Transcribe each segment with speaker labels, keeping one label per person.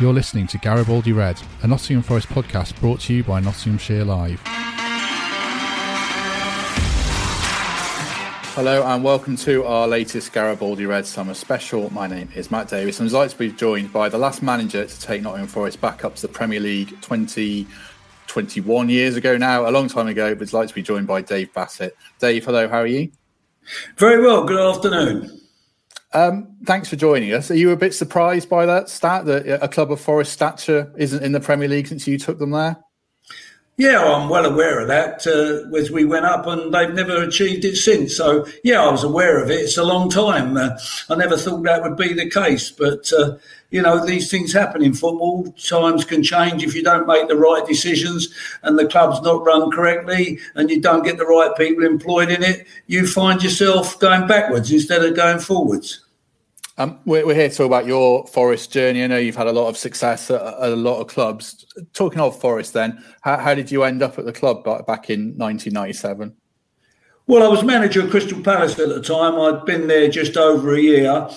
Speaker 1: You're listening to Garibaldi Red, a Nottingham Forest podcast brought to you by Nottinghamshire Live. Hello and welcome to our latest Garibaldi Red Summer Special. My name is Matt Davis and I'd like to be joined by the last manager to take Nottingham Forest back up to the Premier League 20, 21 years ago now, a long time ago, but I'd like to be joined by Dave Bassett. Dave, hello, how are you?
Speaker 2: Very well, good afternoon.
Speaker 1: Um, thanks for joining us. Are you a bit surprised by that stat that a club of Forest stature isn't in the Premier League since you took them there?
Speaker 2: Yeah, I'm well aware of that uh, as we went up, and they've never achieved it since. So, yeah, I was aware of it. It's a long time. Uh, I never thought that would be the case, but uh, you know, these things happen in football. Times can change if you don't make the right decisions and the club's not run correctly and you don't get the right people employed in it. You find yourself going backwards instead of going forwards.
Speaker 1: Um, we're, we're, here to talk about your Forest journey. I know you've had a lot of success at, at a lot of clubs. Talking of Forest, then, how, how, did you end up at the club back in 1997?
Speaker 2: Well, I was manager of Crystal Palace at the time. I'd been there just over a year,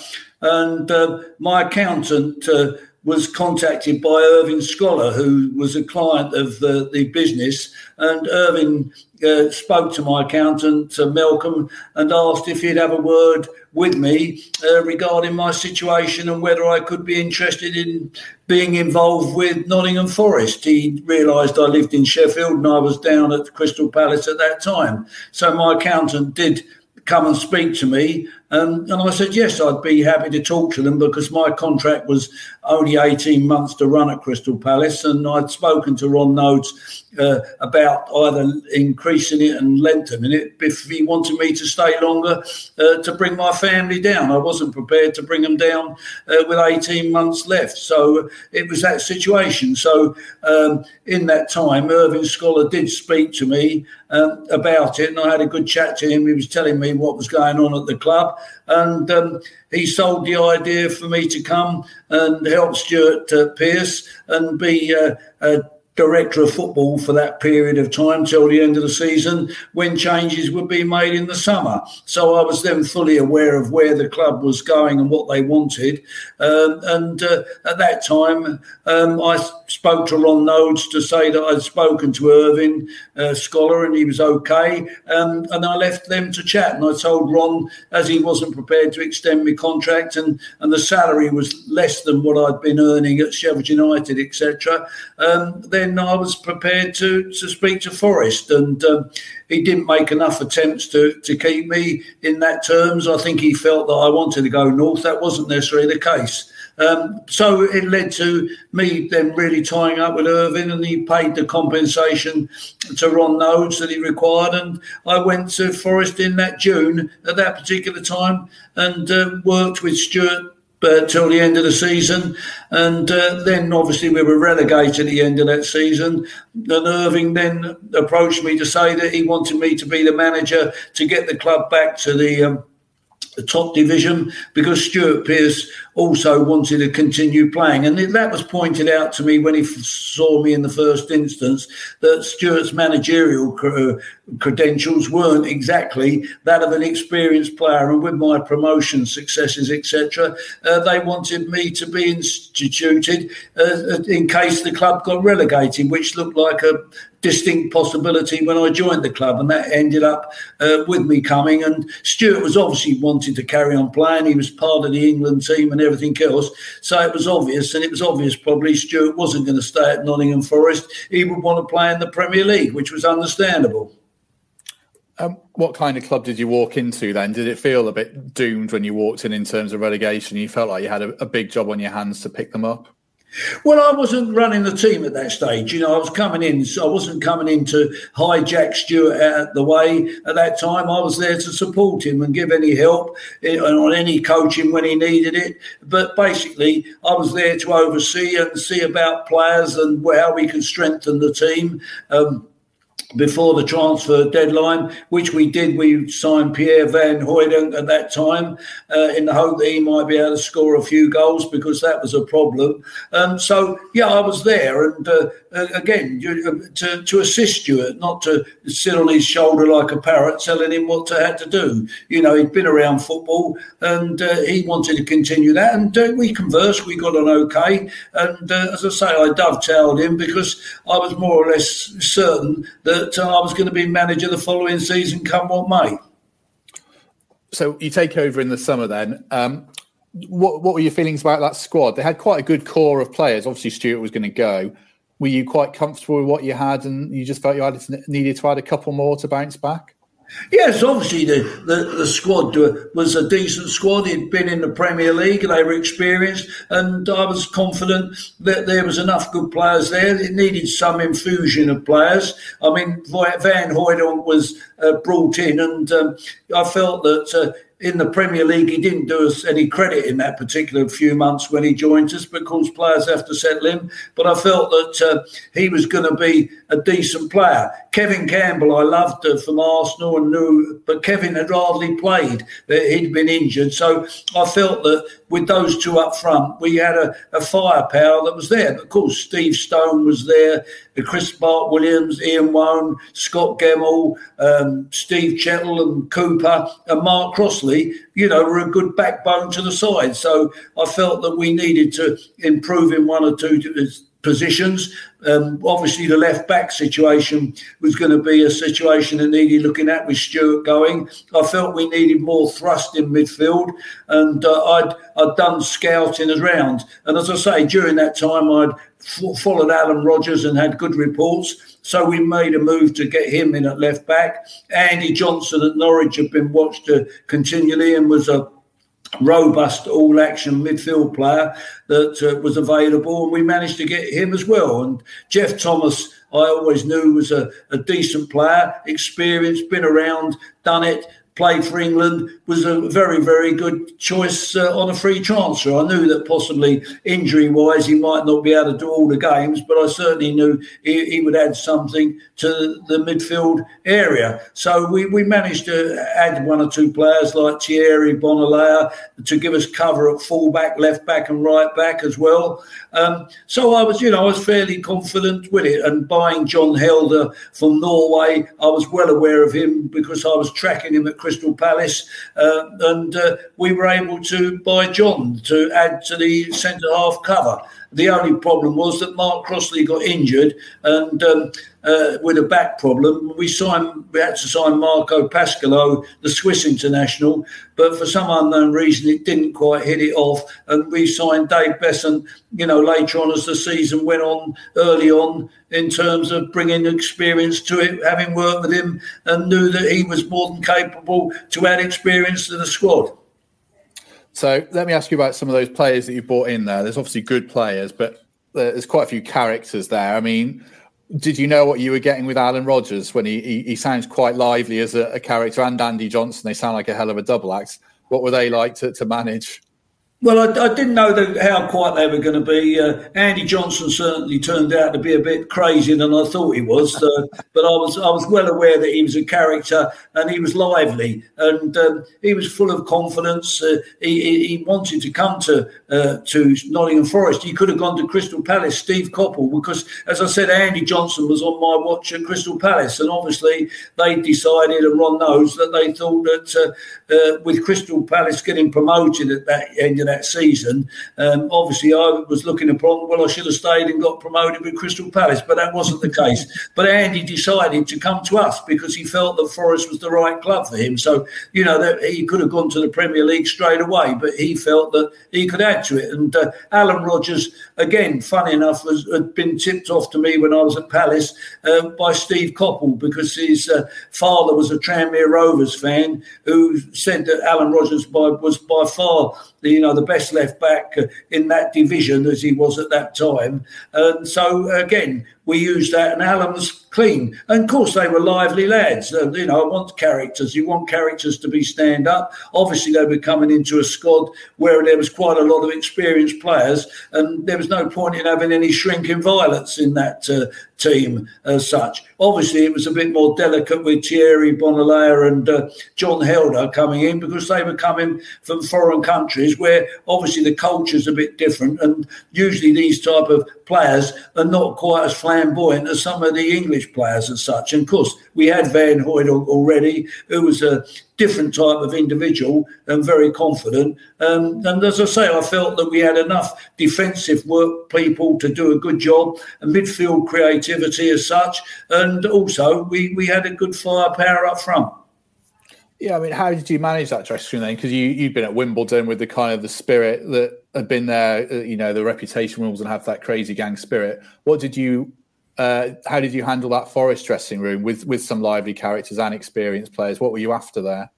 Speaker 2: and uh, my accountant uh, was contacted by Irving Scholar, who was a client of uh, the business. And Irving uh, spoke to my accountant, uh, Malcolm, and asked if he'd have a word with me uh, regarding my situation and whether I could be interested in being involved with Nottingham Forest. He realised I lived in Sheffield and I was down at Crystal Palace at that time. So my accountant did come and speak to me. Um, and I said, yes, I'd be happy to talk to them because my contract was only 18 months to run at Crystal Palace. And I'd spoken to Ron Noades uh, about either increasing it and lengthening it if he wanted me to stay longer uh, to bring my family down. I wasn't prepared to bring them down uh, with 18 months left. So it was that situation. So um, in that time, Irving Scholar did speak to me um, about it, and I had a good chat to him. He was telling me what was going on at the club, and um, he sold the idea for me to come and help Stuart uh, Pearce and be uh, director of football for that period of time till the end of the season when changes would be made in the summer. So I was then fully aware of where the club was going and what they wanted. Um, and uh, at that time, um, I spoke to Ron Noades to say that I'd spoken to Irving uh, Scholar and he was okay. Um, and I left them to chat. And I told Ron, as he wasn't prepared to extend my contract and, and the salary was less than what I'd been earning at Sheffield United, etc., um, then I was prepared to to speak to Forest, and um, he didn't make enough attempts to to keep me in that terms. I think he felt that I wanted to go north. That wasn't necessarily the case. Um, so it led to me then really tying up with Irving, and he paid the compensation to Ron Noades that he required. And I went to Forest in that June at that particular time and uh, worked with Stuart but till the end of the season. And uh, then obviously we were relegated at the end of that season. And Irving then approached me to say that he wanted me to be the manager to get the club back to the. Um, the top division because Stuart Pearce also wanted to continue playing. And that was pointed out to me when he saw me in the first instance that Stuart's managerial credentials weren't exactly that of an experienced player. And with my promotion successes, etc., uh, they wanted me to be instituted uh, in case the club got relegated, which looked like a distinct possibility when I joined the club, and that ended up uh, with me coming. And Stuart was obviously wanting to carry on playing. He was part of the England team and everything else, so it was obvious. And it was obvious probably Stuart wasn't going to stay at Nottingham Forest. He would want to play in the Premier League, which was understandable.
Speaker 1: Um, what kind of club did you walk into then? Did it feel a bit doomed when you walked in in terms of relegation? You felt like you had a, a big job on your hands to pick them up?
Speaker 2: Well, I wasn't running the team at that stage. You know, I was coming in, so I wasn't coming in to hijack Stuart out the way at that time. I was there to support him and give any help eh, on any coaching when he needed it. But basically, I was there to oversee and see about players and how we could strengthen the team. Um, before the transfer deadline, which we did. We signed Pierre Van Hooydonk at that time uh, in the hope that he might be able to score a few goals because that was a problem. Um, so, yeah, I was there. And uh, again, you, uh, to, to assist Stuart, not to sit on his shoulder like a parrot telling him what to have to do. You know, he'd been around football and uh, he wanted to continue that. And uh, we conversed, we got on okay. And uh, as I say, I dovetailed him because I was more or less certain that that uh, I was going to be manager the following season, come what may.
Speaker 1: So you take over in the summer then. Um, what, what were your feelings about that squad? They had quite a good core of players. Obviously, Stuart was going to go. Were you quite comfortable with what you had, and you just felt you had needed to add a couple more to bounce back?
Speaker 2: Yes, obviously the, the, the, squad was a decent squad. He'd been in the Premier League, they were experienced, and I was confident that there was enough good players there. It needed some infusion of players. I mean, Van Hooydonk was uh, brought in, and um, I felt that. Uh, in the Premier League, he didn't do us any credit in that particular few months when he joined us because players have to settle in. But I felt that uh, he was going to be a decent player. Kevin Campbell, I loved uh, from Arsenal and knew, but Kevin had hardly played. He'd been injured. So I felt that with those two up front, we had a, a firepower that was there. But of course, Steve Stone was there, Chris Bart Williams, Ian Woan, Scott Gemmill, um, Steve Chettle, and Cooper, and Mark Crossley, you know, were a good backbone to the side. So I felt that we needed to improve in one or two positions. Um, obviously, the left back situation was going to be a situation that needed looking at with Stuart going. I felt we needed more thrust in midfield, and uh, I'd I'd done scouting around. And as I say, during that time, I'd followed Alan Rogers and had good reports. So we made a move to get him in at left back. Andy Johnson at Norwich had been watched uh, continually and was a robust all action midfield player that uh, was available, and we managed to get him as well. And Geoff Thomas, I always knew was a, a decent player, experienced, been around, done it played for England, was a very, very good choice uh, on a free transfer. I knew that possibly injury wise he might not be able to do all the games, but I certainly knew he, he would add something to the midfield area. So we, we managed to add one or two players like Thierry Bonalair to give us cover at fullback, left back, and right back as well. Um, so I was, you know, I was fairly confident with it. And buying John Helder from Norway, I was well aware of him because I was tracking him at Crystal Palace, uh, and uh, we were able to buy John to add to the centre half cover. The only problem was that Mark Crossley got injured and um, uh, with a back problem. We signed, we had to sign Marco Pascolo, the Swiss international, but for some unknown reason it didn't quite hit it off. And we signed Dave Beasant, you know, later on as the season went on, early on, in terms of bringing experience to it, having worked with him and knew that he was more than capable to add experience to the squad.
Speaker 1: So let me ask you about some of those players that you brought in there. There's obviously good players, but there's quite a few characters there. I mean, did you know what you were getting with Alan Rogers when he he, he sounds quite lively as a, a, character, and Andy Johnson? They sound like a hell of a double act. What were they like to, to manage?
Speaker 2: Well, I, I didn't know the, how quiet they were going to be. Uh, Andy Johnson certainly turned out to be a bit crazier than I thought he was, uh, but I was I was well aware that he was a character and he was lively and um, he was full of confidence. Uh, he, he, wanted to come to uh, to Nottingham Forest. He could have gone to Crystal Palace, Steve Coppell, because as I said, Andy Johnson was on my watch at Crystal Palace, and obviously they decided, and Ron Noades that they thought that uh, uh, with Crystal Palace getting promoted at that end of that season. Um, obviously, I was looking upon, well, I should have stayed and got promoted with Crystal Palace, but that wasn't the case. But Andy decided to come to us because he felt that Forest was the right club for him. So, you know, that he could have gone to the Premier League straight away, but he felt that he could add to it. And uh, Alan Rogers, again, funny enough, was, had been tipped off to me when I was at Palace uh, by Steve Coppell because his uh, father was a Tranmere Rovers fan who said that Alan Rogers by, was by far you know, the best left back in that division as he was at that time. And so again, we used that, and Alan was clean. And of course, they were lively lads. Uh, you know, I want characters. You want characters to be stand up. Obviously, they were coming into a squad where there was quite a lot of experienced players, and there was no point in having any shrinking violets in that uh, team as such. Obviously, it was a bit more delicate with Thierry Bonalair and uh, John Helder coming in because they were coming from foreign countries where obviously the culture's a bit different, and usually these type of players are not quite as flamboyant as some of the English players as such. And of course, we had Van Hooydonk already, who was a different type of individual and very confident. Um, and as I say, I felt that we had enough defensive work people to do a good job, and midfield creativity as such, and also we, we had a good firepower up front.
Speaker 1: Yeah, I mean, how did you manage that dressing room then? Because you you'd been at Wimbledon with the kind of the spirit that had been there. Uh, you know, the reputation rules and have that crazy gang spirit. What did you? Uh, how did you handle that Forest dressing room with with some lively characters and experienced players? What were you after there?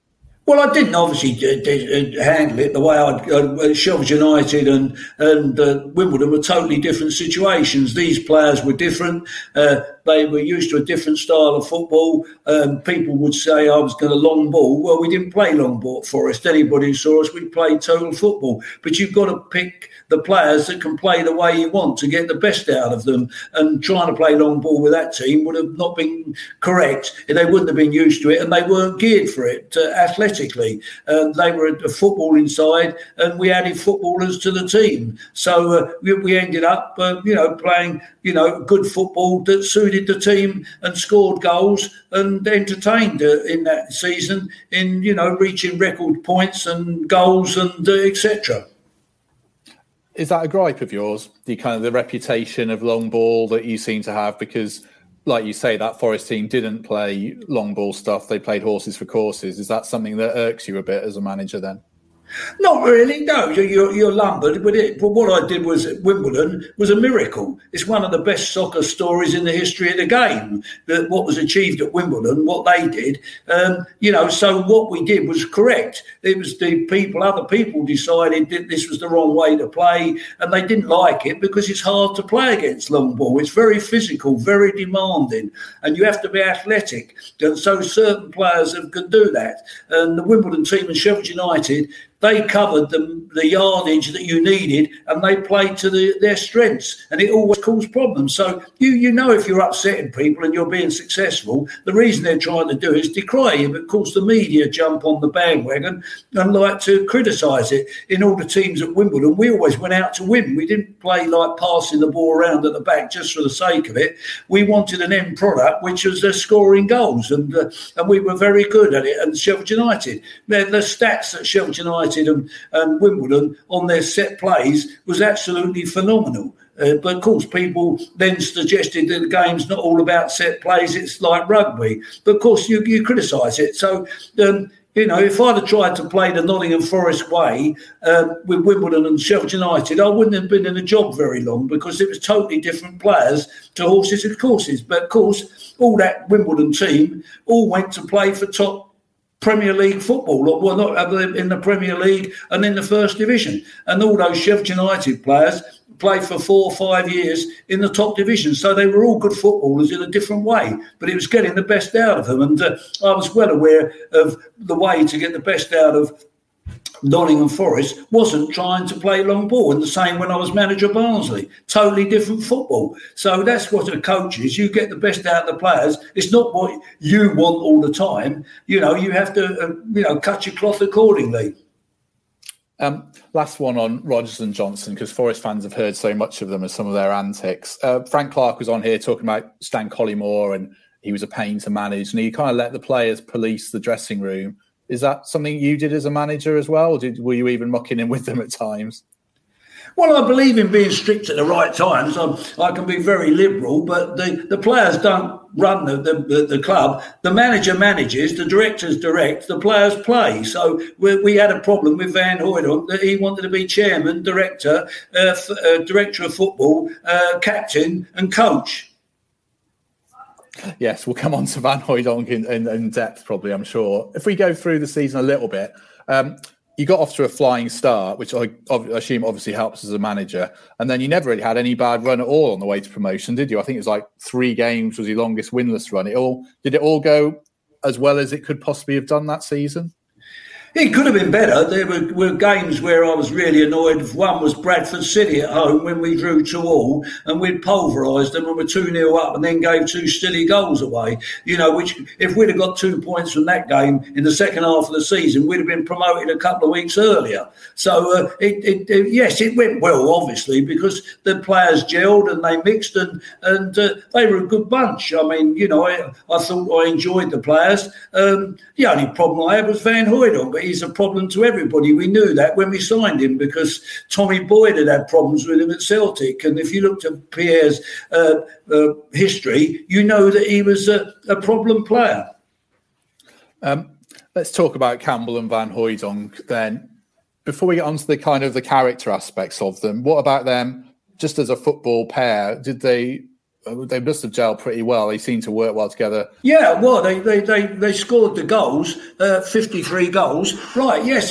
Speaker 2: Well, I didn't obviously uh, handle it the way I'd, uh, Sheffield United and and uh, Wimbledon were totally different situations. These players were different. Uh, they were used to a different style of football. Um, people would say I was going to long ball. Well, we didn't play long ball at Forest. Anybody who saw us, we played total football. But you've got to pick the players that can play the way you want to get the best out of them. And trying to play long ball with that team would have not been correct. They wouldn't have been used to it, and they weren't geared for it uh, athletically. Um, they were a football inside, and we added footballers to the team. So uh, we, we, ended up, uh, you know, playing, you know, good football that suited the team and scored goals and entertained in that season in, you know, reaching record points and goals and uh, etc
Speaker 1: is that a gripe of yours? The kind of the reputation of long ball that you seem to have because, like you say, that Forest team didn't play long ball stuff; they played horses for courses. Is that something that irks you a bit as a manager? Then
Speaker 2: not really, no. You're, you're lumbered, but, it, but what I did was Wimbledon was a miracle. It's one of the best soccer stories in the history of the game. That what was achieved at Wimbledon, what they did, um, you know. So what we did was correct. It was the people, other people decided that this was the wrong way to play, and they didn't like it because it's hard to play against long ball. It's very physical, very demanding, and you have to be athletic. And so certain players can do that. And the Wimbledon team and Sheffield United they covered the, the yardage that you needed and they played to the, their strengths and it always caused problems. So you you know if you're upsetting people and you're being successful, the reason they're trying to do is decry you. But of course the media jump on the bandwagon and like to criticise it. In all the teams at Wimbledon, we always went out to win. We didn't play like passing the ball around at the back just for the sake of it. We wanted an end product which was uh, scoring goals and uh, and we were very good at it. And Sheffield United, the, the stats at Sheffield United United and, and Wimbledon on their set plays was absolutely phenomenal. Uh, but of course, people then suggested that the game's not all about set plays; it's like rugby. But of course, you, you criticise it. So, um, you know, if I'd have tried to play the Nottingham Forest way um, with Wimbledon and Sheffield United, I wouldn't have been in the job very long because it was totally different players to horses and courses. But of course, all that Wimbledon team all went to play for top Premier League football, well, not in the Premier League and in the First Division. And all those Sheffield United players played for four or five years in the top division. So they were all good footballers in a different way, but it was getting the best out of them. And uh, I was well aware of the way to get the best out of Nottingham Forest wasn't trying to play long ball. And the same when I was manager Barnsley. Totally different football. So that's what a coach is. You get the best out of the players. It's not what you want all the time. You know, you have to, uh, you know, cut your cloth accordingly.
Speaker 1: Um, last one on Rogers and Johnson, because Forest fans have heard so much of them and some of their antics. Uh, Frank Clark was on here talking about Stan Collymore and he was a pain to manage, and he kind of let the players police the dressing room is that something you did as a manager as well? Or did, were you even mucking in with them at times?
Speaker 2: Well, I believe in being strict at the right times. I, I can be very liberal, but the, the players don't run the, the, the, club. The manager manages, the directors direct, the players play. So we, we had a problem with Van Hooydonk that he wanted to be chairman, director, uh, f- uh, director of football, uh, captain, and coach.
Speaker 1: Yes, we'll come on to Van Hooydonk in, in, in, depth, probably, I'm sure. If we go through the season a little bit, um, you got off to a flying start, which I, I, assume obviously helps as a manager. And then you never really had any bad run at all on the way to promotion, did you? I think it was like three games was your longest winless run. It all did it all go as well as it could possibly have done that season?
Speaker 2: It could have been better. There were, were, games where I was really annoyed. One was Bradford City at home when we drew two all and we'd pulverised them and were 2 0 up and then gave two silly goals away. You know, which if we'd have got two points from that game in the second half of the season, we'd have been promoted a couple of weeks earlier. So, uh, it, it, yes, it went well, obviously, because the players gelled and they mixed and, and uh, they were a good bunch. I mean, you know, I, I thought I enjoyed the players. Um, the only problem I had was Van Hooydonk, but he's a problem to everybody. We knew that when we signed him because Tommy Boyd had had problems with him at Celtic. And if you looked at Pierre's uh, uh, history, you know that he was a, a problem player.
Speaker 1: Um, let's talk about Campbell and Van Hooydonk then. Before we get on to the kind of the character aspects of them, what about them just as a football pair? Did they they must have gelled pretty well. They seem to work well together.
Speaker 2: Yeah, well, they they, they, they scored the goals, uh, 53 goals. Right, yes.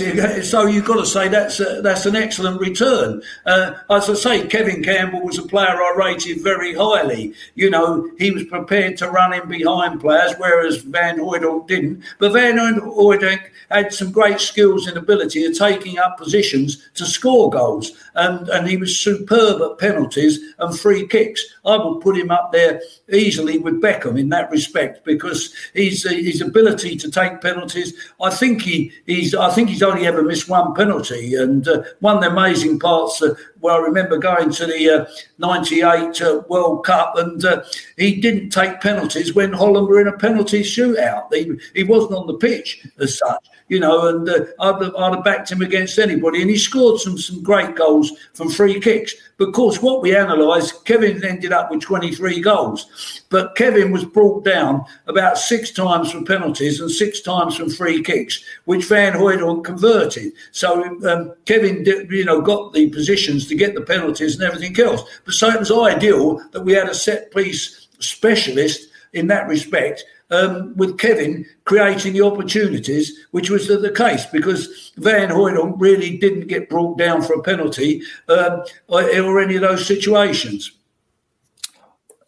Speaker 2: So you've got to say that's a, that's an excellent return. Uh, as I say, Kevin Campbell was a player I rated very highly. You know, he was prepared to run in behind players, whereas Van Hooydonk didn't. But Van Hooydonk had some great skills and ability of taking up positions to score goals. And, and he was superb at penalties and free kicks. I would put him up there easily with Beckham in that respect because his his ability to take penalties. I think he he's I think he's only ever missed one penalty, and uh, one of the amazing parts. Uh, well, I remember going to the '98 uh, uh, World Cup, and uh, he didn't take penalties when Holland were in a penalty shootout. He he wasn't on the pitch as such you know, and uh, I'd, I'd, have backed him against anybody. And he scored some some great goals from free kicks. But of course, what we analysed, Kevin ended up with 23 goals. But Kevin was brought down about six times from penalties and six times from free kicks, which Van Hooydonk converted. So um, Kevin, you know, got the positions to get the penalties and everything else. But so it was ideal that we had a set piece specialist in that respect um, with Kevin creating the opportunities, which was the, the case because Van Hooydonk really didn't get brought down for a penalty um, or any of those situations.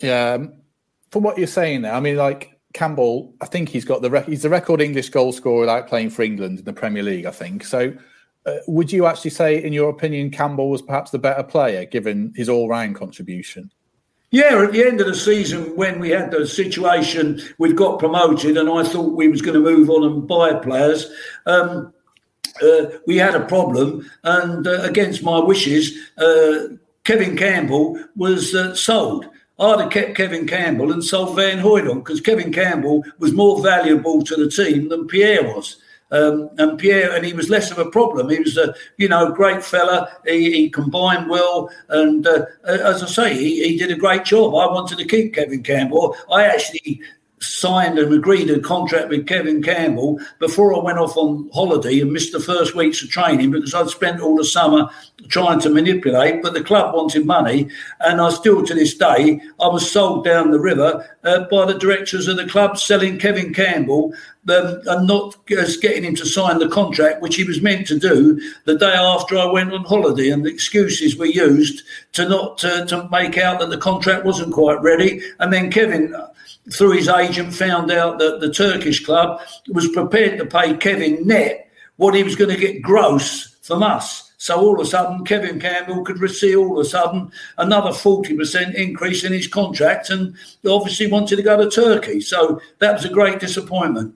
Speaker 1: Yeah, um, from what you're saying there, I mean, like Campbell, I think he's got the rec- he's the record English goal scorer without playing for England in the Premier League. I think so. Uh, would you actually say, in your opinion, Campbell was perhaps the better player given his all-round contribution?
Speaker 2: Yeah, at the end of the season, when we had the situation, we'd got promoted, and I thought we was going to move on and buy players. Um, uh, we had a problem, and uh, against my wishes, uh, Kevin Campbell was uh, sold. I'd have kept Kevin Campbell and sold Van Hooydonk because Kevin Campbell was more valuable to the team than Pierre was. Um, and Pierre, and he was less of a problem. He was a, you know, great fella. He, he combined well, and uh, as I say, he, he, did a great job. I wanted to keep Kevin Campbell. I actually signed and agreed a contract with Kevin Campbell before I went off on holiday and missed the first weeks of training because I'd spent all the summer trying to manipulate, but the club wanted money. And I still, to this day, I was sold down the river uh, by the directors of the club selling Kevin Campbell um, and not just getting him to sign the contract, which he was meant to do the day after I went on holiday. And the excuses were used to not uh, to make out that the contract wasn't quite ready. And then Kevin through his agent, found out that the Turkish club was prepared to pay Kevin net what he was going to get gross from us. So all of a sudden, Kevin Campbell could receive all of a sudden another 40% increase in his contract and obviously wanted to go to Turkey. So that was a great disappointment.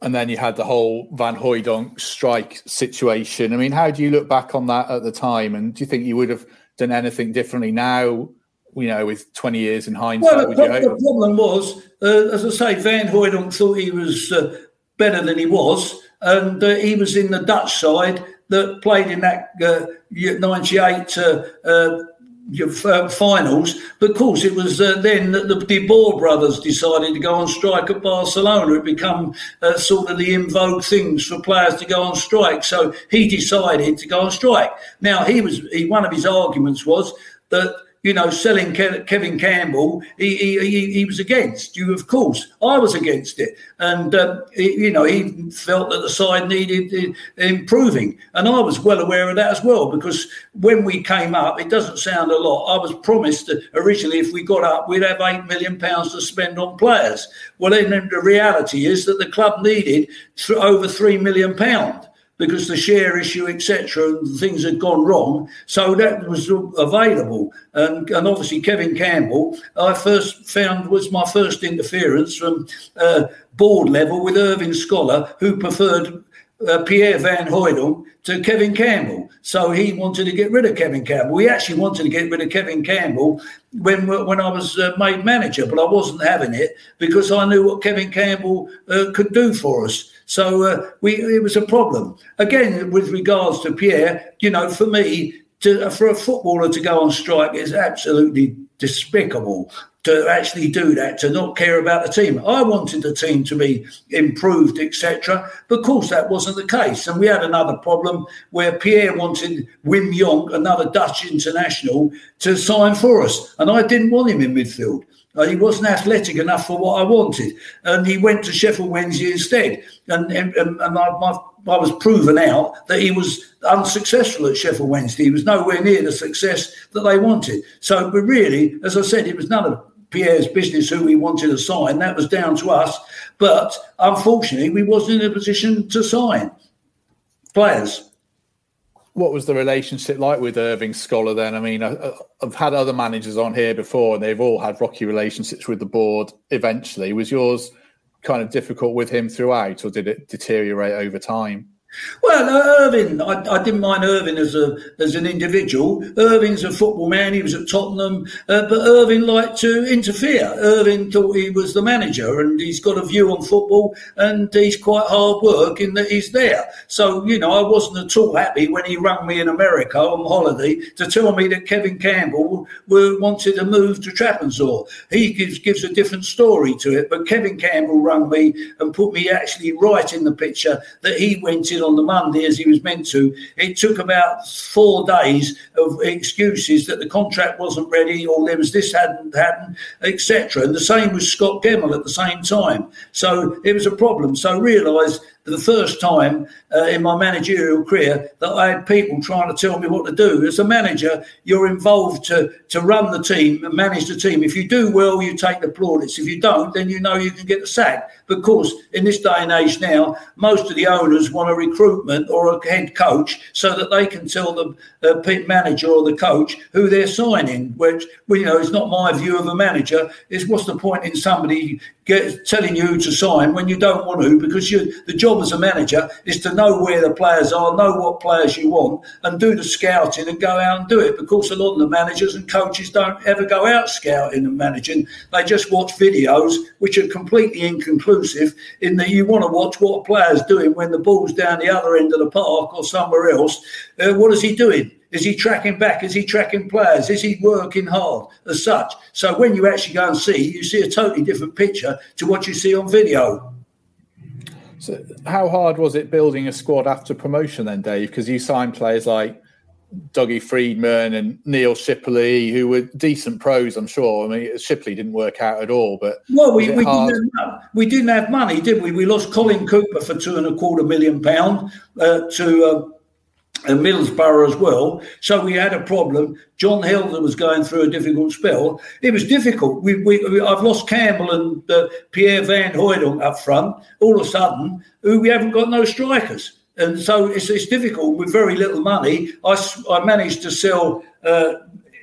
Speaker 1: And then you had the whole Van Hooydonk strike situation. I mean, how do you look back on that at the time? And do you think you would have done anything differently now you know, with 20 years in hindsight?
Speaker 2: Well, the, the problem was, uh, as I say, Van Hooydonk thought he was uh, better than he was, and uh, he was in the Dutch side that played in that uh, 98 uh, uh, finals. But of course, it was then that the De Boer brothers decided to go on strike at Barcelona. It became sort of the in vogue things for players to go on strike. So he decided to go on strike. Now, he was he, one of his arguments was that you know, selling Ke- Kevin Campbell, he, he, he, was against you, of course. I was against it. And, um, he, you know, he felt that the side needed improving. And I was well aware of that as well, because when we came up, it doesn't sound a lot. I was promised that originally if we got up, we'd have £8 million to spend on players. Well, then the reality is that the club needed over £3 million because the share issue, etc., things had gone wrong. So that was available. And, and obviously, Kevin Campbell, I first found was my first interference from uh, board level with Irving Scholar, who preferred uh, Pierre Van Hooydonk to Kevin Campbell. So he wanted to get rid of Kevin Campbell. We actually wanted to get rid of Kevin Campbell when when I was uh, made manager, but I wasn't having it because I knew what Kevin Campbell uh, could do for us. So uh, we it was a problem. Again, with regards to Pierre, you know, for me, to, for a footballer to go on strike is absolutely despicable to actually do that, to not care about the team. I wanted the team to be improved, etc. But of course, that wasn't the case. And we had another problem where Pierre wanted Wim Jonk, another Dutch international, to sign for us. And I didn't want him in midfield. Uh, he wasn't athletic enough for what I wanted, and he went to Sheffield Wednesday instead. And, and, and I, my, I was proven out that he was unsuccessful at Sheffield Wednesday. He was nowhere near the success that they wanted. So, but really, as I said, it was none of Pierre's business who we wanted to sign. That was down to us. But unfortunately, we wasn't in a position to sign players
Speaker 1: what was the relationship like with Irving Scholar then? I mean, I, have had other managers on here before, and they've all had rocky relationships with the board. Eventually, was yours kind of difficult with him throughout, or did it deteriorate over time?
Speaker 2: Well, Irving, I, I, didn't mind Irving as a as an individual. Irving's a football man. He was at Tottenham, uh, but Irving liked to interfere. Irving thought he was the manager, and he's got a view on football, and he's quite hard work in that he's there. So you know, I wasn't at all happy when he rang me in America on holiday to tell me that Kevin Campbell were, wanted to move to Trabzonspor. He gives gives a different story to it, but Kevin Campbell rang me and put me actually right in the picture that he went in on the Monday as he was meant to. It took about four days of excuses that the contract wasn't ready or there was this hadn't happened, etc. And the same with Scott Gemmill at the same time. So it was a problem. So I realised for the first time uh, in my managerial career that I had people trying to tell me what to do. As a manager, you're involved to, to run the team and manage the team. If you do well, you take the plaudits. If you don't, then you know you can get the sack. But of course, in this day and age now, most of the owners want a recruitment or a head coach so that they can tell the uh, manager or the coach who they're signing, which, well, you know, is not my view of a manager. Is what's the point in somebody get, telling you to sign when you don't want to because you, the job as a manager is to know where the players are, know what players you want, and do the scouting and go out and do it. Because a lot of the managers and coaches don't ever go out scouting and managing; they just watch videos which are completely inconclusive. In that you want to watch what a player's doing when the ball's down the other end of the park or somewhere else. Uh, what is he doing? Is he tracking back? Is he tracking players? Is he working hard as such? So when you actually go and see, you see a totally different picture to what you see on video.
Speaker 1: So how hard was it building a squad after promotion then, Dave? Because you signed players like Dougie Freedman and Neil Shipley, who were decent pros, I'm sure. I mean, Shipley didn't work out at all, but
Speaker 2: well, we, we didn't, have, we didn't have money, did we? We lost Colin Cooper for two and a quarter million pound uh, to uh, and Middlesbrough as well. So we had a problem. John Helder was going through a difficult spell. It was difficult. We, we, we I've lost Campbell and uh, Pierre Van Hooydonk up front. All of a sudden, we haven't got no strikers. And so it's, it's difficult with very little money. I, I managed to sell uh,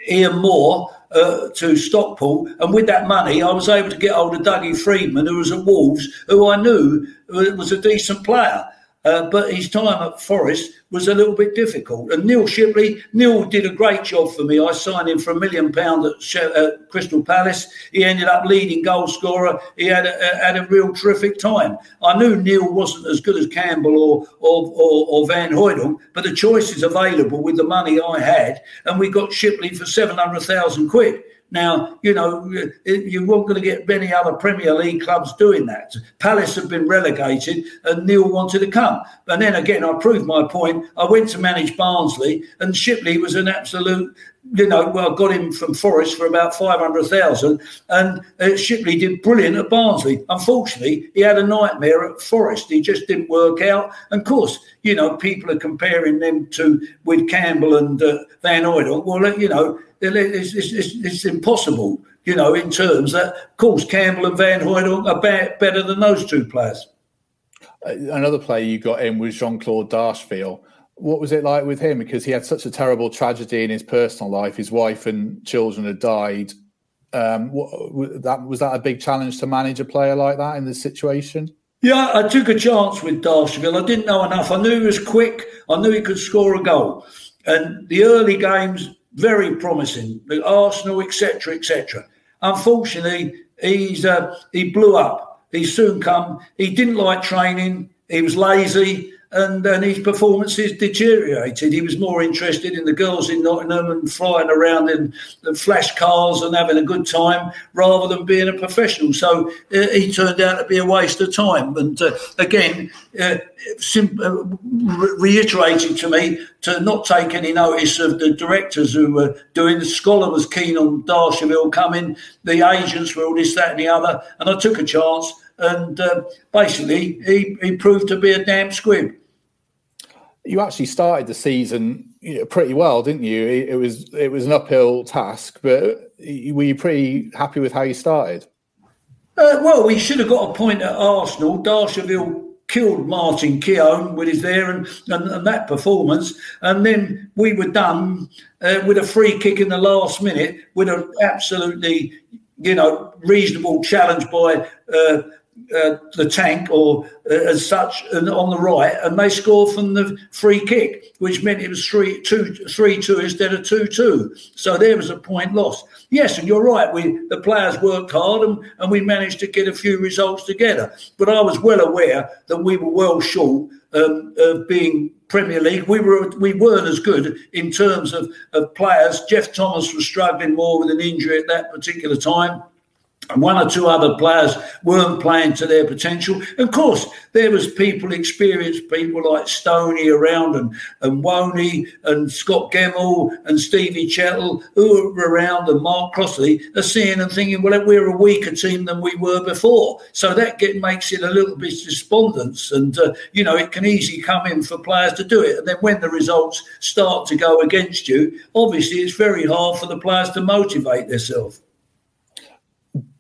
Speaker 2: Ian Moore uh, to Stockport, and with that money, I was able to get hold of Dougie Freedman, who was at Wolves, who I knew was a decent player. Uh, but his time at Forest was a little bit difficult. And Neil Shipley, Neil did a great job for me. I signed him for a million pound at, at, Crystal Palace. He ended up leading goal scorer. He had a, had a real terrific time. I knew Neil wasn't as good as Campbell or or, or, or Van Hooydonk, but the choices available with the money I had, and we got Shipley for seven hundred thousand quid Now, you know, you weren't going to get many other Premier League clubs doing that. Palace had been relegated and Neil wanted to come. And then again, I proved my point. I went to manage Barnsley and Shipley was an absolute you know, well, got him from Forest for about 500,000. And uh, Shipley did brilliant at Barnsley. Unfortunately, he had a nightmare at Forest. He just didn't work out. And of course, you know, people are comparing them to with Campbell and uh, Van Hooydonk. Well, you know, it's, it's, it's, impossible, you know, in terms that, of course, Campbell and Van Hooydonk are better than those two players.
Speaker 1: Uh, another player you got in was Jean Claude Darcheville what was it like with him? Because he had such a terrible tragedy in his personal life. His wife and children had died. Um, what, that was that a big challenge to manage a player like that in this situation?
Speaker 2: Yeah, I took a chance with Darcheville. I didn't know enough. I knew he was quick. I knew he could score a goal. And the early games, very promising. The Arsenal, etc., etc. Unfortunately, he's uh, he blew up. He soon come. He didn't like training. He was lazy and, and his performances deteriorated. He was more interested in the girls in Nottingham and flying around in, flash cars and having a good time rather than being a professional. So uh, he turned out to be a waste of time. And uh, again, uh, sim- uh, to me to not take any notice of the directors who were doing. The scholar was keen on Darcheville coming. The agents were all this, that, and the other. And I took a chance. And uh, basically, he, he proved to be a damn squib
Speaker 1: you actually started the season pretty well, didn't you? It was it was an uphill task, but were you pretty happy with how you started?
Speaker 2: Uh, well, we should have got a point at Arsenal. Darcheville killed Martin Keown with his there and, and, and, that performance, and then we were done uh, with a free kick in the last minute with an absolutely you know reasonable challenge by. Uh, uh, the tank or uh, as such and on the right, and they score from the free kick, which meant it was three two three two instead of two two. So there was a point lost. Yes, and you're right. We the players worked hard and, and we managed to get a few results together. But I was well aware that we were well short um, of being Premier League. We were we weren't as good in terms of, of players. Geoff Thomas was struggling more with an injury at that particular time one or two other players weren't playing to their potential. Of course, there was people, experienced people like Stoney around and, and Woney and Scott Gemmill and Stevie Chettle who were around and Mark Crossley are seeing and thinking, well, we're a weaker team than we were before. So that get, makes it a little bit despondent. And, uh, you know, it can easily come in for players to do it. And then when the results start to go against you, obviously it's very hard for the players to motivate themselves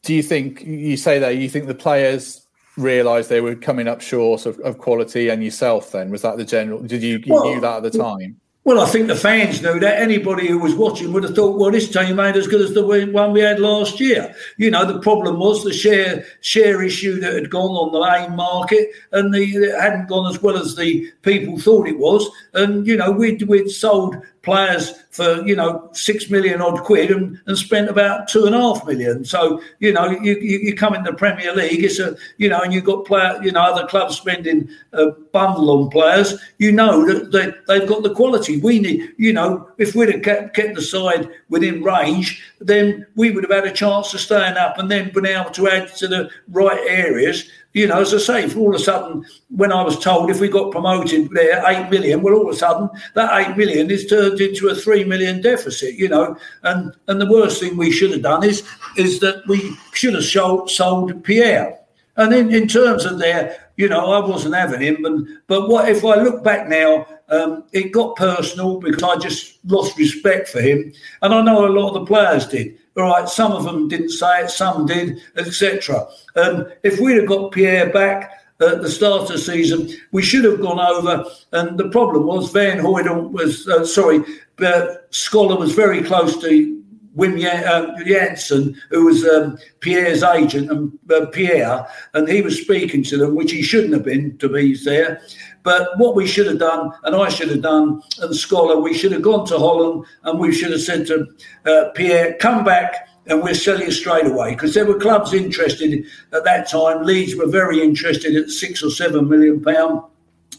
Speaker 1: do you think you say that you think the players realised they were coming up short of, of, quality and yourself then? Was that the general did you, you well, knew that at the time?
Speaker 2: well i think the fans knew that. Anybody who was watching would have thought well this team ain't as good as the one we had last year. You know the problem was the share share issue that had gone on the lane market and the it hadn't gone as well as the people thought it was. And you know we'd, we'd sold players for you know six million odd quid and, and spent about two and a half million. So you know you, you, you come in the Premier League, it's a you know, and you've got player you know other clubs spending a bundle on players. You know that they, they've got the quality. We need you know if we'd have kept, kept the side within range, then we would have had a chance to stand up and then been able to add to the right areas you know, as I say, if all of a sudden, when I was told if we got promoted there, eight million, well, all of a sudden that eight million is turned into a three million deficit. You know, and and the worst thing we should have done is is that we should have sold, sold Pierre. And in, in terms of their, you know, I wasn't having him, and but what if I look back now? Um, it got personal because I just lost respect for him, and I know a lot of the players did. All right, some of them didn't say it, some did, etc. Um, if we'd have got Pierre back at the start of the season, we should have gone over. And the problem was Van Hooydonk was uh, sorry, uh, Scholar was very close to Wim uh, Jansen, who was um, Pierre's agent, and uh, Pierre, and he was speaking to them, which he shouldn't have been to be there. But what we should have done, and I should have done, and Scholar, we should have gone to Holland and we should have said to uh, Pierre, come back and we'll sell you straight away. Because there were clubs interested at that time. Leeds were very interested at six or seven million pounds.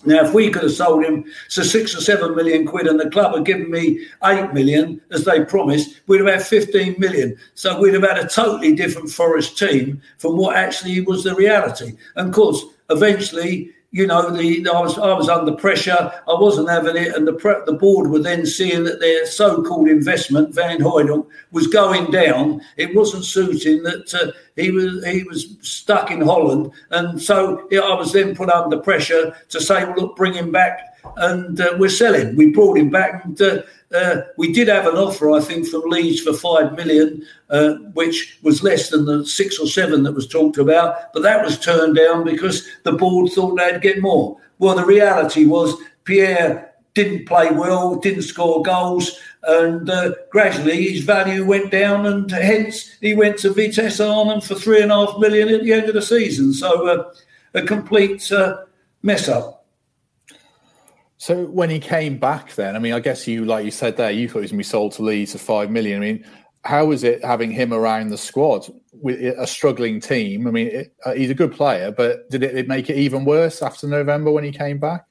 Speaker 2: Now, if we could have sold him for six or seven million quid and the club had given me eight million, as they promised, we'd have had 15 million. So we'd have had a totally different Forest team from what actually was the reality. And of course, eventually you know, the I was I was under pressure. I wasn't having it, and the pre- the board were then seeing that their so-called investment, Van Hooydonk, was going down. It wasn't suiting that uh, he was he was stuck in Holland, and so I was then put under pressure to say, well, look, bring him back and uh, we're selling. We brought him back, and uh, uh, we did have an offer, I think, from Leeds for five million, uh, which was less than the six or seven that was talked about. But that was turned down because the board thought they'd get more. Well, the reality was Pierre didn't play well, didn't score goals, and uh, gradually his value went down, and hence he went to Vitesse Arnhem for three and a half million at the end of the season. So uh, a complete mess up.
Speaker 1: So when he came back, then I mean, I guess you, like you said there, you thought he was going to be sold to Leeds for five million. I mean, how was it having him around the squad with a struggling team? I mean, it, uh, he's a good player, but did it, it, make it even worse after November when he came back?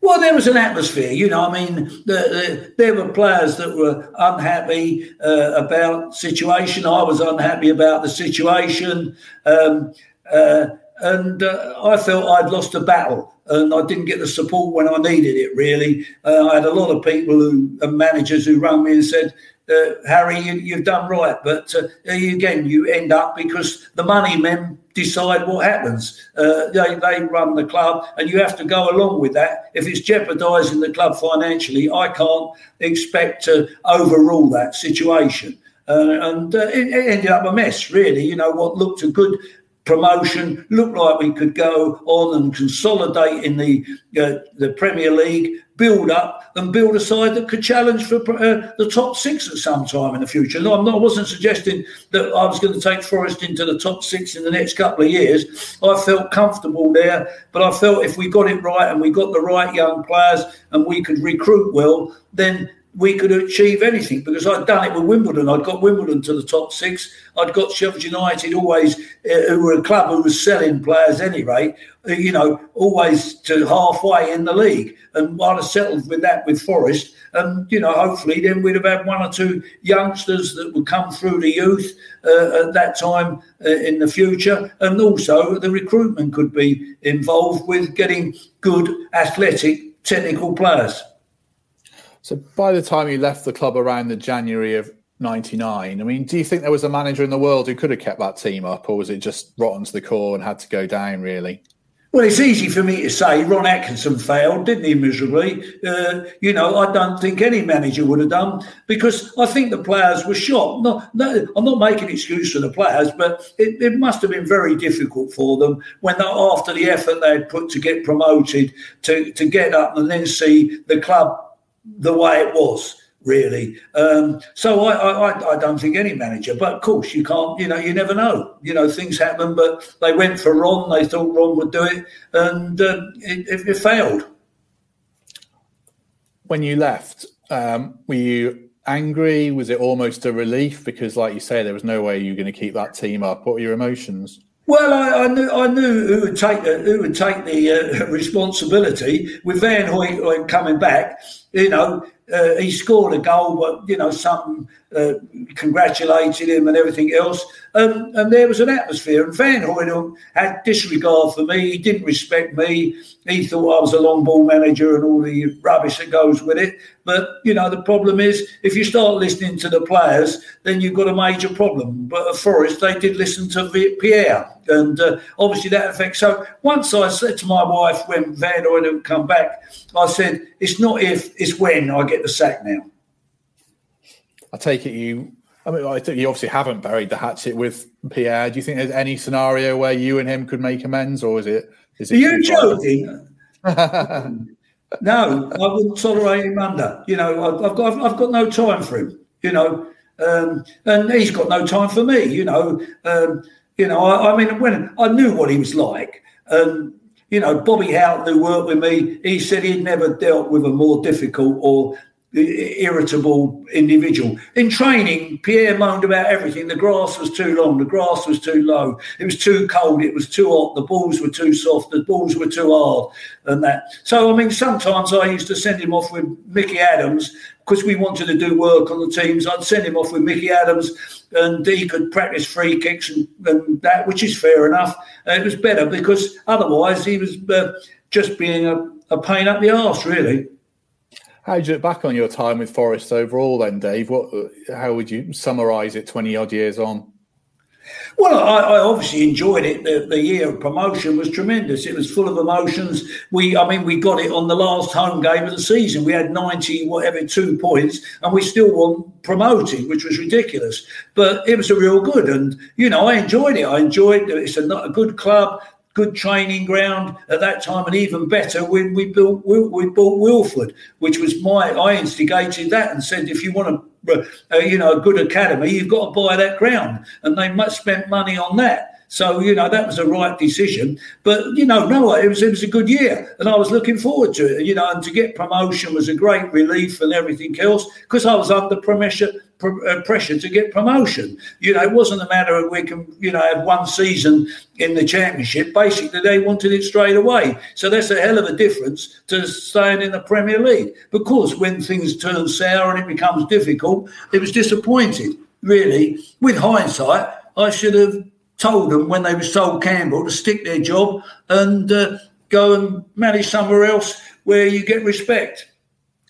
Speaker 2: Well, there was an atmosphere, you know. I mean, the, the, there were players that were unhappy uh, about situation. I was unhappy about the situation, um, uh, and uh, I felt I'd lost a battle and I didn't get the support when I needed it. Really, uh, I had a lot of people who and managers who rang me and said, uh, "Harry, you, have done right," but uh, again, you end up because the money men decide what happens. Uh, they, they run the club, and you have to go along with that. If it's jeopardising the club financially, I can't expect to overrule that situation. Uh, and uh, it, it, ended up a mess, really. You know, what looked a good promotion. Looked like we could go on and consolidate in the uh, the Premier League, build up and build a side that could challenge for uh, the top six at some time in the future. No, I'm not, I wasn't suggesting that I was going to take Forest into the top six in the next couple of years. I felt comfortable there, but I felt if we got it right and we got the right young players and we could recruit well, then we could achieve anything because I'd done it with Wimbledon. I'd got Wimbledon to the top six. I'd got Sheffield United always, uh, who were a club who was selling players anyway, uh, you know, always to halfway in the league. And I'd have settled with that with Forest. And, you know, hopefully then we'd have had one or two youngsters that would come through the youth uh, at that time uh, in the future. And also the recruitment could be involved with getting good athletic technical players.
Speaker 1: So by the time you left the club around the January of 99, I mean, do you think there was a manager in the world who could have kept that team up, or was it just rotten to the core and had to go down, really?
Speaker 2: Well, it's easy for me to say Ron Atkinson failed, didn't he, miserably? Uh, you know, I don't think any manager would have done because I think the players were shocked. No, no, I'm not making excuse for the players, but it, it must have been very difficult for them when they, after the effort they had put to get promoted, to, to get up and then see the club the way it was really. Um, so I, I, I, don't think any manager, but of course you can't, you know, you never know. You know, things happen, but they went for Ron. They thought Ron would do it, and uh, it, it, failed.
Speaker 1: When you left, um, were you angry? Was it almost a relief because, like you say, there was no way you were going to keep that team up? What were your emotions?
Speaker 2: Well, I, I, knew I knew who would take the, who would take the uh, responsibility with Van Hooijdonk coming back. You know, uh, he scored a goal, but you know, some uh, congratulated him and everything else. Um, and there was an atmosphere. And Van Hooijdonk had disregard for me. He didn't respect me. He thought I was a long ball manager and all the rubbish that goes with it. But you know, the problem is if you start listening to the players, then you've got a major problem. But at Forest, they did listen to Pierre, and uh, obviously that affects. So once I said to my wife when Van Hooijdonk come back, I said, "It's not if, it's when I get the sack now."
Speaker 1: I take it you. I mean, I think you obviously haven't buried the hatchet with Pierre. Do you think there's any scenario where you and him could make amends, or is it? Is
Speaker 2: it Are you joking? no, I wouldn't tolerate him under. You know, I've got I've got no time for him. You know, um, and he's got no time for me. You know, um, you know. I, I, mean, when I knew what he was like, um, you know, Bobby Houghton, who worked with me, he said he'd never dealt with a more difficult or irritable individual. In training, Pierre moaned about everything. The grass was too long, the grass was too low, it was too cold, it was too hot, the balls were too soft, the balls were too hard, and that. So, I mean, sometimes I used to send him off with Mickey Adams because we wanted to do work on the teams. I'd send him off with Mickey Adams and he could practice free kicks and, and that, which is fair enough. Uh, it was better because otherwise he was uh, just being a, a pain up the arse, really.
Speaker 1: How do you look back on your time with Forest overall, then, Dave? What, how would you summarise it twenty odd years on?
Speaker 2: Well, I, I, obviously enjoyed it. The, the, year of promotion was tremendous. It was full of emotions. We, I mean, we got it on the last home game of the season. We had ninety whatever two points, and we still won promoted, which was ridiculous. But it was a real good, and you know, I enjoyed it. I enjoyed it. It's a, a good club good training ground at that time, and even better when we built we built Wilford, which was my I instigated that and said if you want a, a you know a good academy, you've got to buy that ground, and they must spent money on that. So you know that was the right decision. But you know, no, it was it was a good year, and I was looking forward to it. You know, and to get promotion was a great relief and everything else because I was under pressure uh, pressure to get promotion. You know, it wasn't a matter of we can you know have one season in the championship. Basically, they wanted it straight away. So that's a hell of a difference to staying in the Premier League. Of course, when things turn sour and it becomes difficult, it was disappointing. Really, with hindsight, I should have told them when they were sold Campbell to stick their job and uh, go and manage somewhere else where you get respect.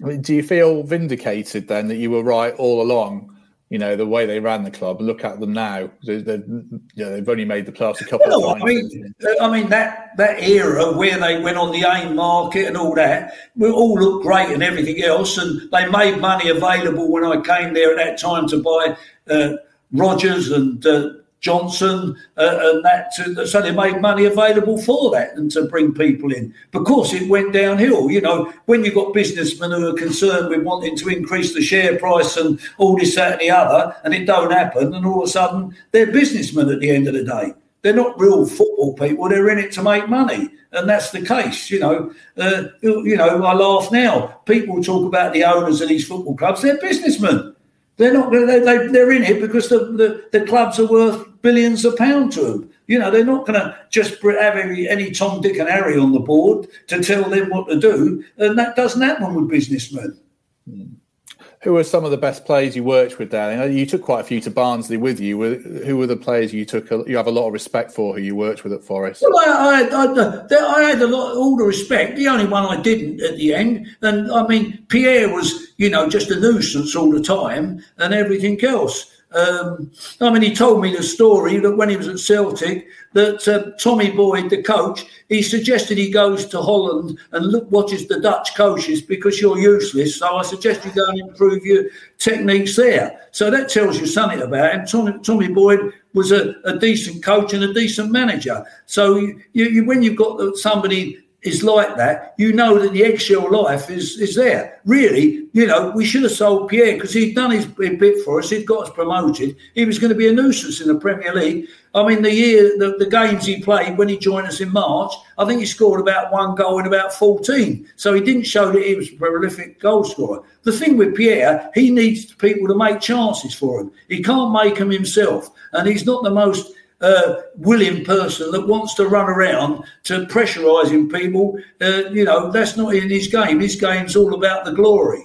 Speaker 1: I mean, do you feel vindicated then that you were right all along? You know the way they ran the club. Look at them now; they've, you know, they've only made the playoffs a couple of times.
Speaker 2: I mean, I mean that that era where they went on the AIM market and all that, we all looked great and everything else, and they made money available when I came there at that time to buy uh, Rogers and uh, Johnson uh, and that. To, so they made money available for that and to bring people in. Of course, it went downhill. You know, when you've got businessmen who are concerned with wanting to increase the share price and all this, that, and the other, and it don't happen, and all of a sudden they're businessmen at the end of the day. They're not real football people. They're in it to make money, and that's the case. You know, uh, you know. I laugh now. People talk about the owners of these football clubs. They're businessmen. They're not. They, they, they're in it because the, the, the clubs are worth billions of pounds to them. You know, they're not going to just have any, any Tom, Dick, and Harry on the board to tell them what to do, and that doesn't happen with businessmen.
Speaker 1: Mm. Who were some of the best players you worked with, Darling? You took quite a few to Barnsley with you. Who were the players you took? You have a lot of respect for who you worked with at Forest.
Speaker 2: Well, I, I, I, I had a lot, all the respect. The only one I didn't at the end, and I mean, Pierre was, you know, just a nuisance all the time, and everything else. Um, I mean, he told me the story that when he was at Celtic, that uh, Tommy Boyd, the coach, he suggested he goes to Holland and look watches the Dutch coaches because you're useless. So I suggest you go and improve your techniques there. So that tells you something about him. Tommy, Tommy Boyd was a, a, decent coach and a decent manager. So you, you, when you've got somebody is like that, you know that the eggshell life is is there. Really, you know, we should have sold Pierre because he'd done his bit for us. He'd got us promoted. He was going to be a nuisance in the Premier League. I mean, the year, the, the games he played when he joined us in March, I think he scored about one goal in about 14. So he didn't show that he was a prolific goal scorer. The thing with Pierre, he needs people to make chances for him. He can't make them himself. And he's not the most uh, willing person that wants to run around to pressurising people. Uh, you know, that's not in his game. His game's all about the glory.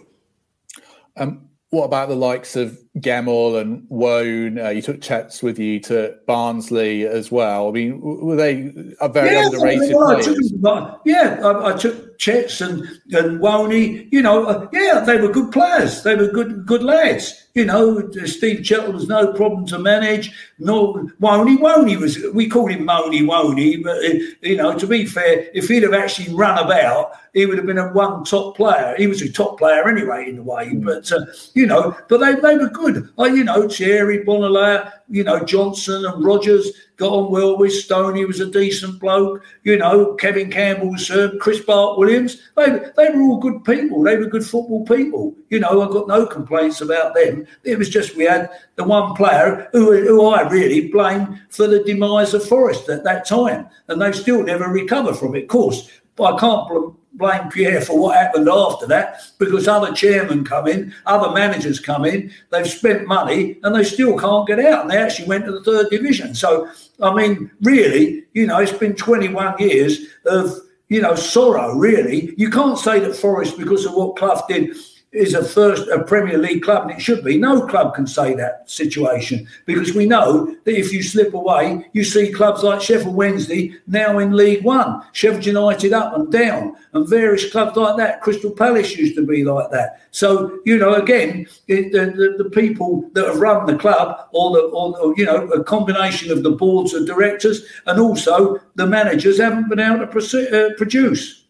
Speaker 1: Um, what about the likes of Gemmill and Woan? Uh, you took Chets with you to Barnsley as well. I mean, were they a very yeah, underrated well, players?
Speaker 2: I took, yeah, I, I, took Chets and and Woney. You know, uh, yeah, they were good players. They were good good lads. You know, Steve Chettle was no problem to manage. No, Woney, Woney was, we called him Mony Woney, but, uh, you know, to be fair, if he'd have actually run about, he would have been a one top player. He was a top player anyway, in a way, mm. but, uh, you know, but they, they were good. Uh, you know, Thierry Bonalair, you know, Johnson and Rogers got on well with Stoney was a decent bloke. You know, Kevin Campbell uh, Chris Bart Williams. They, they were all good people. They were good football people. You know, I got no complaints about them. It was just we had the one player who, who I really blame for the demise of Forest at that time. And they've still never recovered from it. Of course, but I can't blame Pierre for what happened after that because other chairmen come in, other managers come in, they've spent money and they still can't get out. And they actually went to the third division. So, I mean, really, you know, it's been 21 years of, you know, sorrow, really. You can't say that Forest, because of what Clough did, is a first a Premier League club, and it should be. No club can say that situation because we know that if you slip away, you see clubs like Sheffield Wednesday now in League One, Sheffield United up and down, and various clubs like that. Crystal Palace used to be like that. So you know, again, it, the, the, the, people that have run the club, or the or, you know, a combination of the boards of directors and also the managers haven't been able to uh, produce.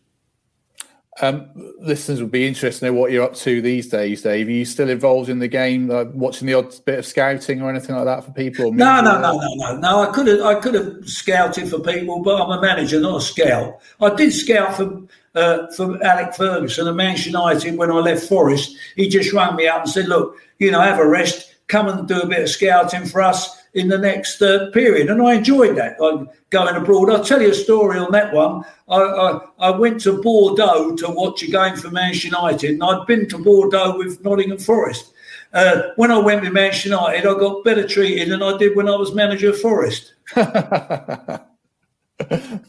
Speaker 1: Um, listeners would be interested in what you're up to these days, Dave. Are you still involved in the game, uh, watching the odd bit of scouting or anything like that for people?
Speaker 2: No, no, no, no, no, no. I could have, I could have scouted for people, but I'm a manager, not a scout. I did scout for uh, for Alex Ferguson at Manchester United when I left Forest. He just rang me up and said, "Look, you know, have a rest, come and do a bit of scouting for us." in the next uh, period. And I enjoyed that, I'm going abroad. I'll tell you a story on that one. I, I, I, went to Bordeaux to watch a game for Manchester United, and I'd been to Bordeaux with Nottingham Forest. Uh, when I went with Manchester United, I got better treated than I did when I was manager of Forest.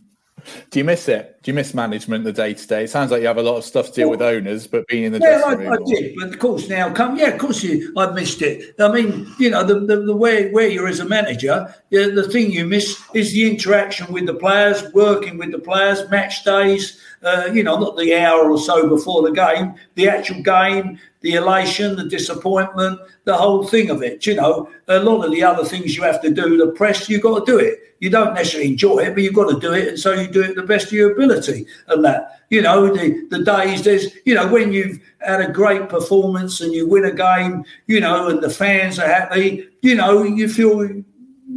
Speaker 1: Do you miss it? Do you miss management the day to day? It sounds like you have a lot of stuff to deal with owners, but being in the
Speaker 2: yeah, I, I, did. But of course, now come, yeah, of course, you, I missed it. I mean, you know, the, the, the way where you're as a manager, the thing you miss is the interaction with the players, working with the players, match days. Uh, you know, not the hour or so before the game, the actual game, the elation, the disappointment, the whole thing of it. You know, a lot of the other things you have to do, the press, you've got to do it. You don't necessarily enjoy it, but you've got to do it. And so you do it the best of your ability. And that, you know, the, the days there's, you know, when you've had a great performance and you win a game, you know, and the fans are happy, you know, you feel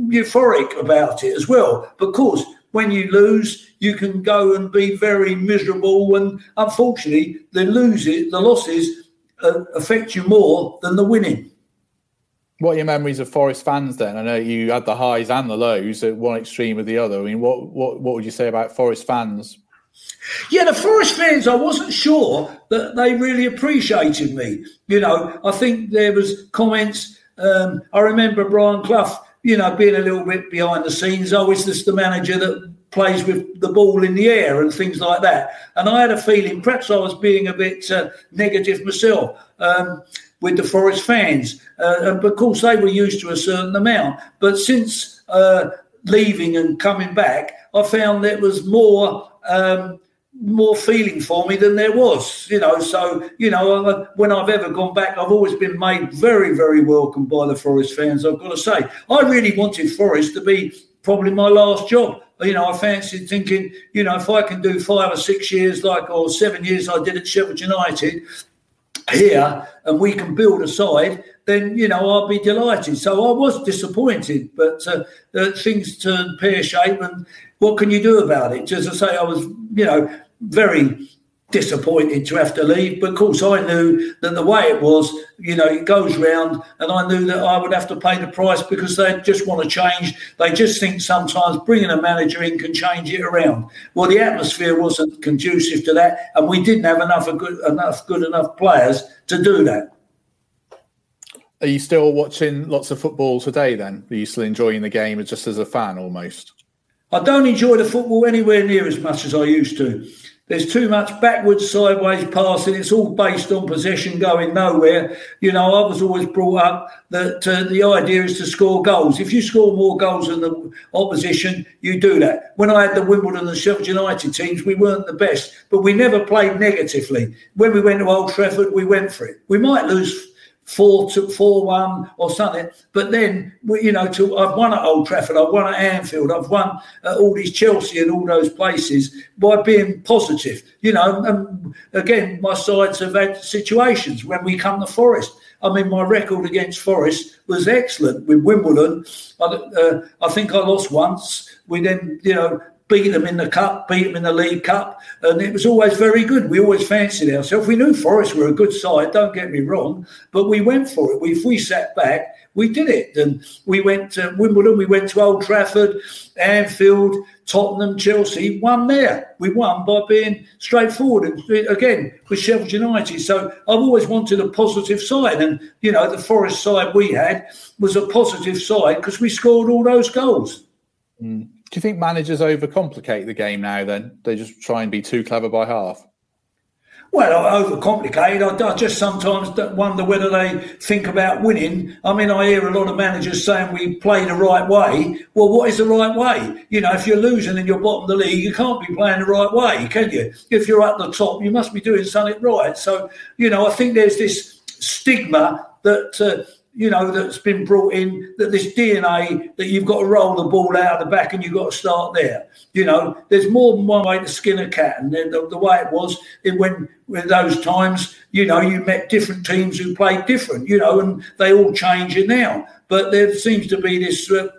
Speaker 2: euphoric about it as well. But of course, when you lose, you can go and be very miserable. And unfortunately, the loses, the losses uh, affect you more than the winning.
Speaker 1: What are your memories of Forest fans then? I know you had the highs and the lows at one extreme or the other. I mean, what what what would you say about Forest fans?
Speaker 2: Yeah, the Forest fans, I wasn't sure that they really appreciated me. You know, I think there was comments. Um, I remember Brian Clough, you know, being a little bit behind the scenes. Oh, is this the manager that plays with the ball in the air and things like that? And I had a feeling perhaps I was being a bit uh, negative myself. Um, with the Forest fans. Uh, of course, they were used to a certain amount. But since uh, leaving and coming back, I found there was more. Um, more feeling for me than there was, you know. So, you know, when I've ever gone back, I've always been made very, very welcome by the Forest fans. I've got to say, I really wanted Forest to be probably my last job. You know, I fancied thinking, you know, if I can do five or six years, like or seven years I did at Sheffield United, here and we can build a side, then you know I'll be delighted. So I was disappointed, but uh, uh, things turned pear shape, and what can you do about it? Just to say, I was you know very disappointed to have to leave. But of course, I knew that the way it was, you know, it goes round, and I knew that I would have to pay the price because they just want to change. They just think sometimes bringing a manager in can change it around. Well, the atmosphere wasn't conducive to that, and we didn't have enough good enough good enough players to do that.
Speaker 1: Are you still watching lots of football today? Then are you still enjoying the game just as a fan almost?
Speaker 2: I don't enjoy the football anywhere near as much as I used to. There's too much backwards, sideways passing. It's all based on possession going nowhere. You know, I was always brought up that uh, the idea is to score goals. If you score more goals than the opposition, you do that. When I had the Wimbledon and the Sheffield United teams, we weren't the best, but we never played negatively. When we went to Old Trafford, we went for it. We might lose four to four one or something. But then you know, to I've won at Old Trafford, I've won at Anfield, I've won at all these Chelsea and all those places by being positive. You know, and again, my sides have had situations when we come to Forest. I mean, my record against Forest was excellent with Wimbledon. I, uh, I think I lost once. We then, you know, beat them in the cup, beat them in the League Cup, and it was always very good. We always fancied ourselves. We knew Forest were a good side, don't get me wrong, but we went for it. We, if we sat back, we did it. And we went to Wimbledon, we went to Old Trafford, Anfield, Tottenham, Chelsea, won there. We won by being straightforward. And again, with Sheffield United. So I've always wanted a positive side. And, you know, the Forest side we had was a positive side because we scored all those goals.
Speaker 1: Mm. Do you think managers overcomplicate the game now then? They just try and be too clever by half?
Speaker 2: Well, overcomplicated. I, I just sometimes wonder whether they think about winning. I mean, I hear a lot of managers saying we play the right way. Well, what is the right way? You know, if you're losing and you're bottom of the league, you can't be playing the right way, can you? If you're at the top, you must be doing something right. So, you know, I think there's this stigma that. Uh, you know, that's been brought in, that this DNA that you've got to roll the ball out of the back and you've got to start there. You know, there's more than one way to skin a cat. And the, the way it was in when, when those times, you know, you met different teams who played different, you know, and they all change it now. But there seems to be this uh,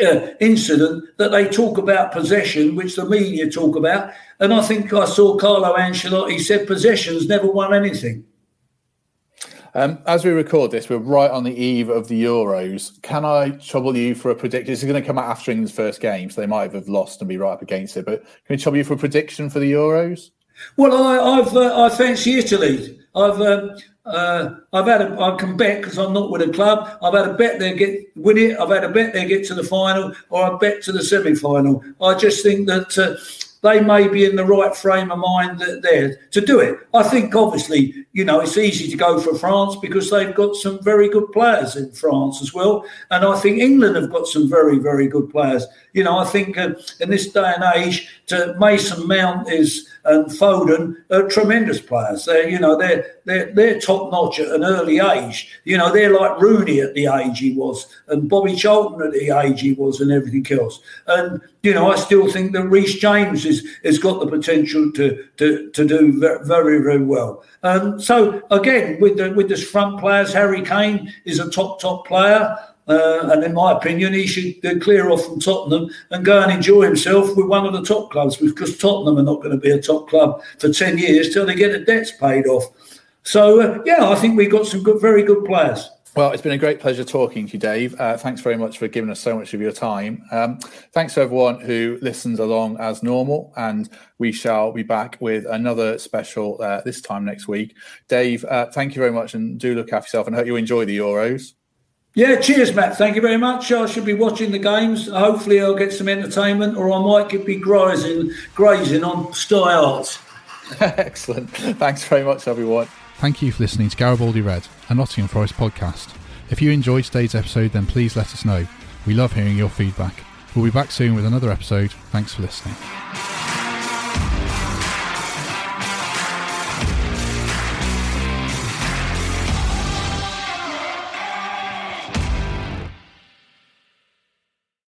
Speaker 2: uh, incident that they talk about possession, which the media talk about. And I think I saw Carlo Ancelotti said possessions never won anything.
Speaker 1: Um, as we record this, we're right on the eve of the Euros. Can I trouble you for a prediction? This is going to come out after England's first game, so they might have lost and be right up against it. But can I trouble you for a prediction for the Euros?
Speaker 2: Well, I, have uh, I fancy Italy. I've um, uh, I've had a, I can bet because I'm not with a club. I've had a bet they get win it. I've had a bet they get to the final, or a bet to the semi final. I just think that uh, they may be in the right frame of mind that there to do it. I think, obviously, you know, it's easy to go for France because they've got some very good players in France as well. And I think England have got some very, very good players. You know, I think uh, in this day and age, to Mason Mount is and Foden are tremendous players. They're, you know, they're they're, they're top notch at an early age. You know, they're like Rooney at the age he was, and Bobby Charlton at the age he was, and everything else. And you know, I still think that Reece James is, has got the potential to to, to do very very well. Um, so again, with the with the front players, Harry Kane is a top top player. Uh, and in my opinion, he should clear off from Tottenham and go and enjoy himself with one of the top clubs because Tottenham are not going to be a top club for 10 years till they get the debts paid off. So, uh, yeah, I think we've got some good, very good players.
Speaker 1: Well, it's been a great pleasure talking to you, Dave. Uh, thanks very much for giving us so much of your time. Um, thanks to everyone who listens along as normal, and we shall be back with another special uh, this time next week. Dave, uh, thank you very much, and do look after yourself, and hope you enjoy the Euros.
Speaker 2: Yeah, cheers, Matt. Thank you very much. I should be watching the games. Hopefully, I'll get some entertainment, or I might be grazing, grazing on Sky Arts.
Speaker 1: Excellent. Thanks very much, everyone.
Speaker 3: Thank you for listening to Garibaldi Red, a Nottingham Forest podcast. If you enjoyed today's episode, then please let us know. We love hearing your feedback. We'll be back soon with another episode. Thanks for listening.